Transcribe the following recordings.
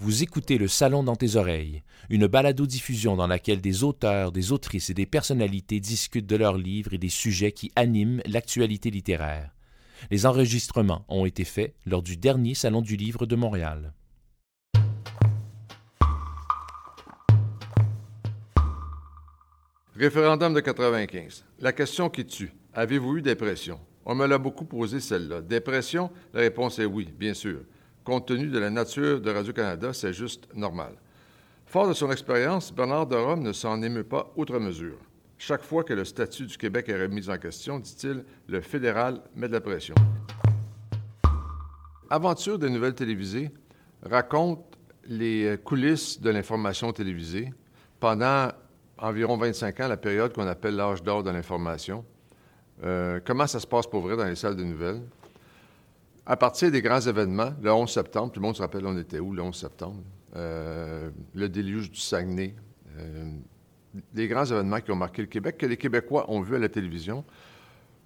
Vous écoutez Le Salon dans tes oreilles, une balado-diffusion dans laquelle des auteurs, des autrices et des personnalités discutent de leurs livres et des sujets qui animent l'actualité littéraire. Les enregistrements ont été faits lors du dernier Salon du Livre de Montréal. Référendum de 95. La question qui tue. Avez-vous eu dépression? On me l'a beaucoup posé celle-là. Dépression? La réponse est oui, bien sûr compte tenu de la nature de Radio-Canada, c'est juste normal. Fort de son expérience, Bernard de Rome ne s'en émeut pas outre mesure. Chaque fois que le statut du Québec est remis en question, dit-il, le fédéral met de la pression. Aventure des nouvelles télévisées raconte les coulisses de l'information télévisée pendant environ 25 ans, la période qu'on appelle l'âge d'or de l'information. Euh, comment ça se passe pour vrai dans les salles de nouvelles? À partir des grands événements, le 11 septembre, tout le monde se rappelle, on était où le 11 septembre? Euh, le déluge du Saguenay. Euh, des grands événements qui ont marqué le Québec, que les Québécois ont vus à la télévision.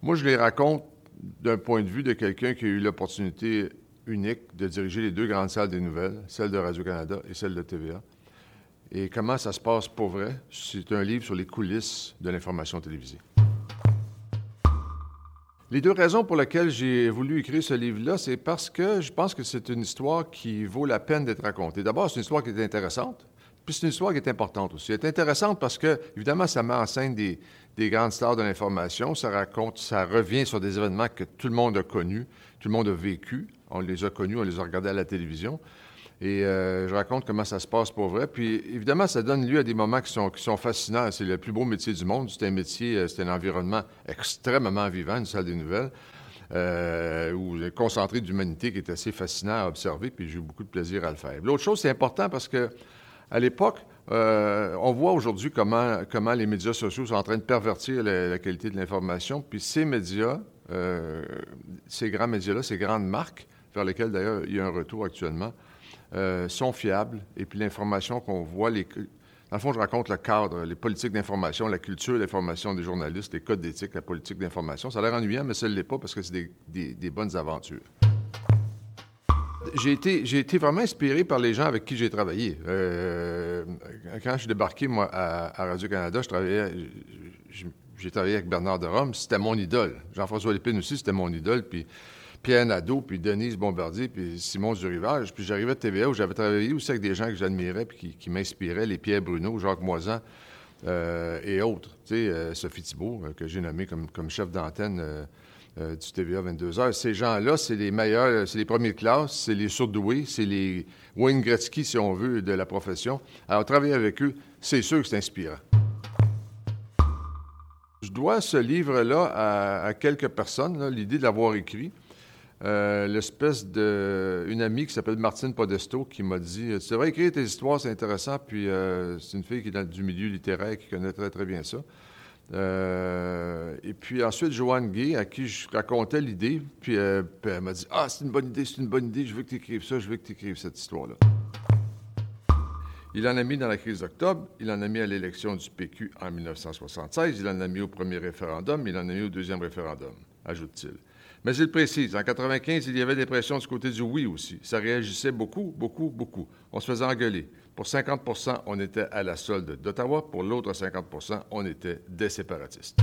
Moi, je les raconte d'un point de vue de quelqu'un qui a eu l'opportunité unique de diriger les deux grandes salles des nouvelles, celle de Radio-Canada et celle de TVA. Et comment ça se passe pour vrai? C'est un livre sur les coulisses de l'information télévisée. Les deux raisons pour lesquelles j'ai voulu écrire ce livre-là, c'est parce que je pense que c'est une histoire qui vaut la peine d'être racontée. D'abord, c'est une histoire qui est intéressante, puis c'est une histoire qui est importante aussi. Elle est intéressante parce que, évidemment, ça met en scène des, grandes stars de l'information, ça raconte, ça revient sur des événements que tout le monde a connus, tout le monde a vécu, on les a connus, on les a regardés à la télévision. Et euh, je raconte comment ça se passe pour vrai. Puis évidemment, ça donne lieu à des moments qui sont, qui sont fascinants. C'est le plus beau métier du monde. C'est un métier, euh, c'est un environnement extrêmement vivant, une salle des nouvelles, euh, où concentré d'humanité qui est assez fascinant à observer. Puis j'ai eu beaucoup de plaisir à le faire. L'autre chose, c'est important parce que à l'époque, on voit aujourd'hui comment, comment les médias sociaux sont en train de pervertir la, qualité de l'information. Puis ces médias, ces grands médias-là, ces grandes marques, vers lesquelles d'ailleurs il y a un retour actuellement, euh, sont fiables. Et puis l'information qu'on voit, dans le fond, je raconte le cadre, les politiques d'information, la culture d'information des journalistes, les codes d'éthique, la politique d'information. Ça a l'air ennuyant, mais ça ne l'est pas parce que c'est des, bonnes aventures. J'ai été, j'ai été vraiment inspiré par les gens avec qui j'ai travaillé. Euh, quand je suis débarqué, moi, à, Radio-Canada, je travaillais, j'ai travaillé avec Bernard de Rome, c'était mon idole. Jean-François Lépine aussi, c'était mon idole. Puis Pierre Nadeau, puis Denise Bombardier, puis Simon Durivage. Puis j'arrivais à TVA où j'avais travaillé aussi avec des gens que j'admirais puis qui, m'inspiraient, les Pierre Bruno, Jacques Moisan euh, et autres. Tu sais, euh, Sophie Thibault, euh, que j'ai nommé comme, comme chef d'antenne du TVA 22h. Ces gens-là, c'est les meilleurs, c'est les premiers classes, c'est les surdoués, c'est les Wayne Gretzky, si on veut, de la profession. Alors, travailler avec eux, c'est sûr que c'est inspirant. Je dois ce livre-là à, à, quelques personnes, l'idée de l'avoir écrit. Euh, l'espèce de une amie qui s'appelle Martine Podesto qui m'a dit Tu devrais écrire tes histoires, c'est intéressant. Puis euh, c'est une fille qui est dans, du milieu littéraire qui connaît très, très bien ça. Euh, et puis ensuite, Joanne Gay, à qui je racontais l'idée, puis, elle m'a dit Ah, c'est une bonne idée, c'est une bonne idée, je veux que tu écrives ça, je veux que tu écrives cette histoire-là. Il en a mis dans la crise d'octobre, il en a mis à l'élection du PQ en 1976, il en a mis au premier référendum, il en a mis au deuxième référendum, ajoute-t-il. Mais il précise, en 95, il y avait des pressions du côté du oui aussi. Ça réagissait beaucoup, beaucoup, beaucoup. On se faisait engueuler. Pour 50% on était à la solde d'Ottawa. Pour l'autre 50% on était des séparatistes.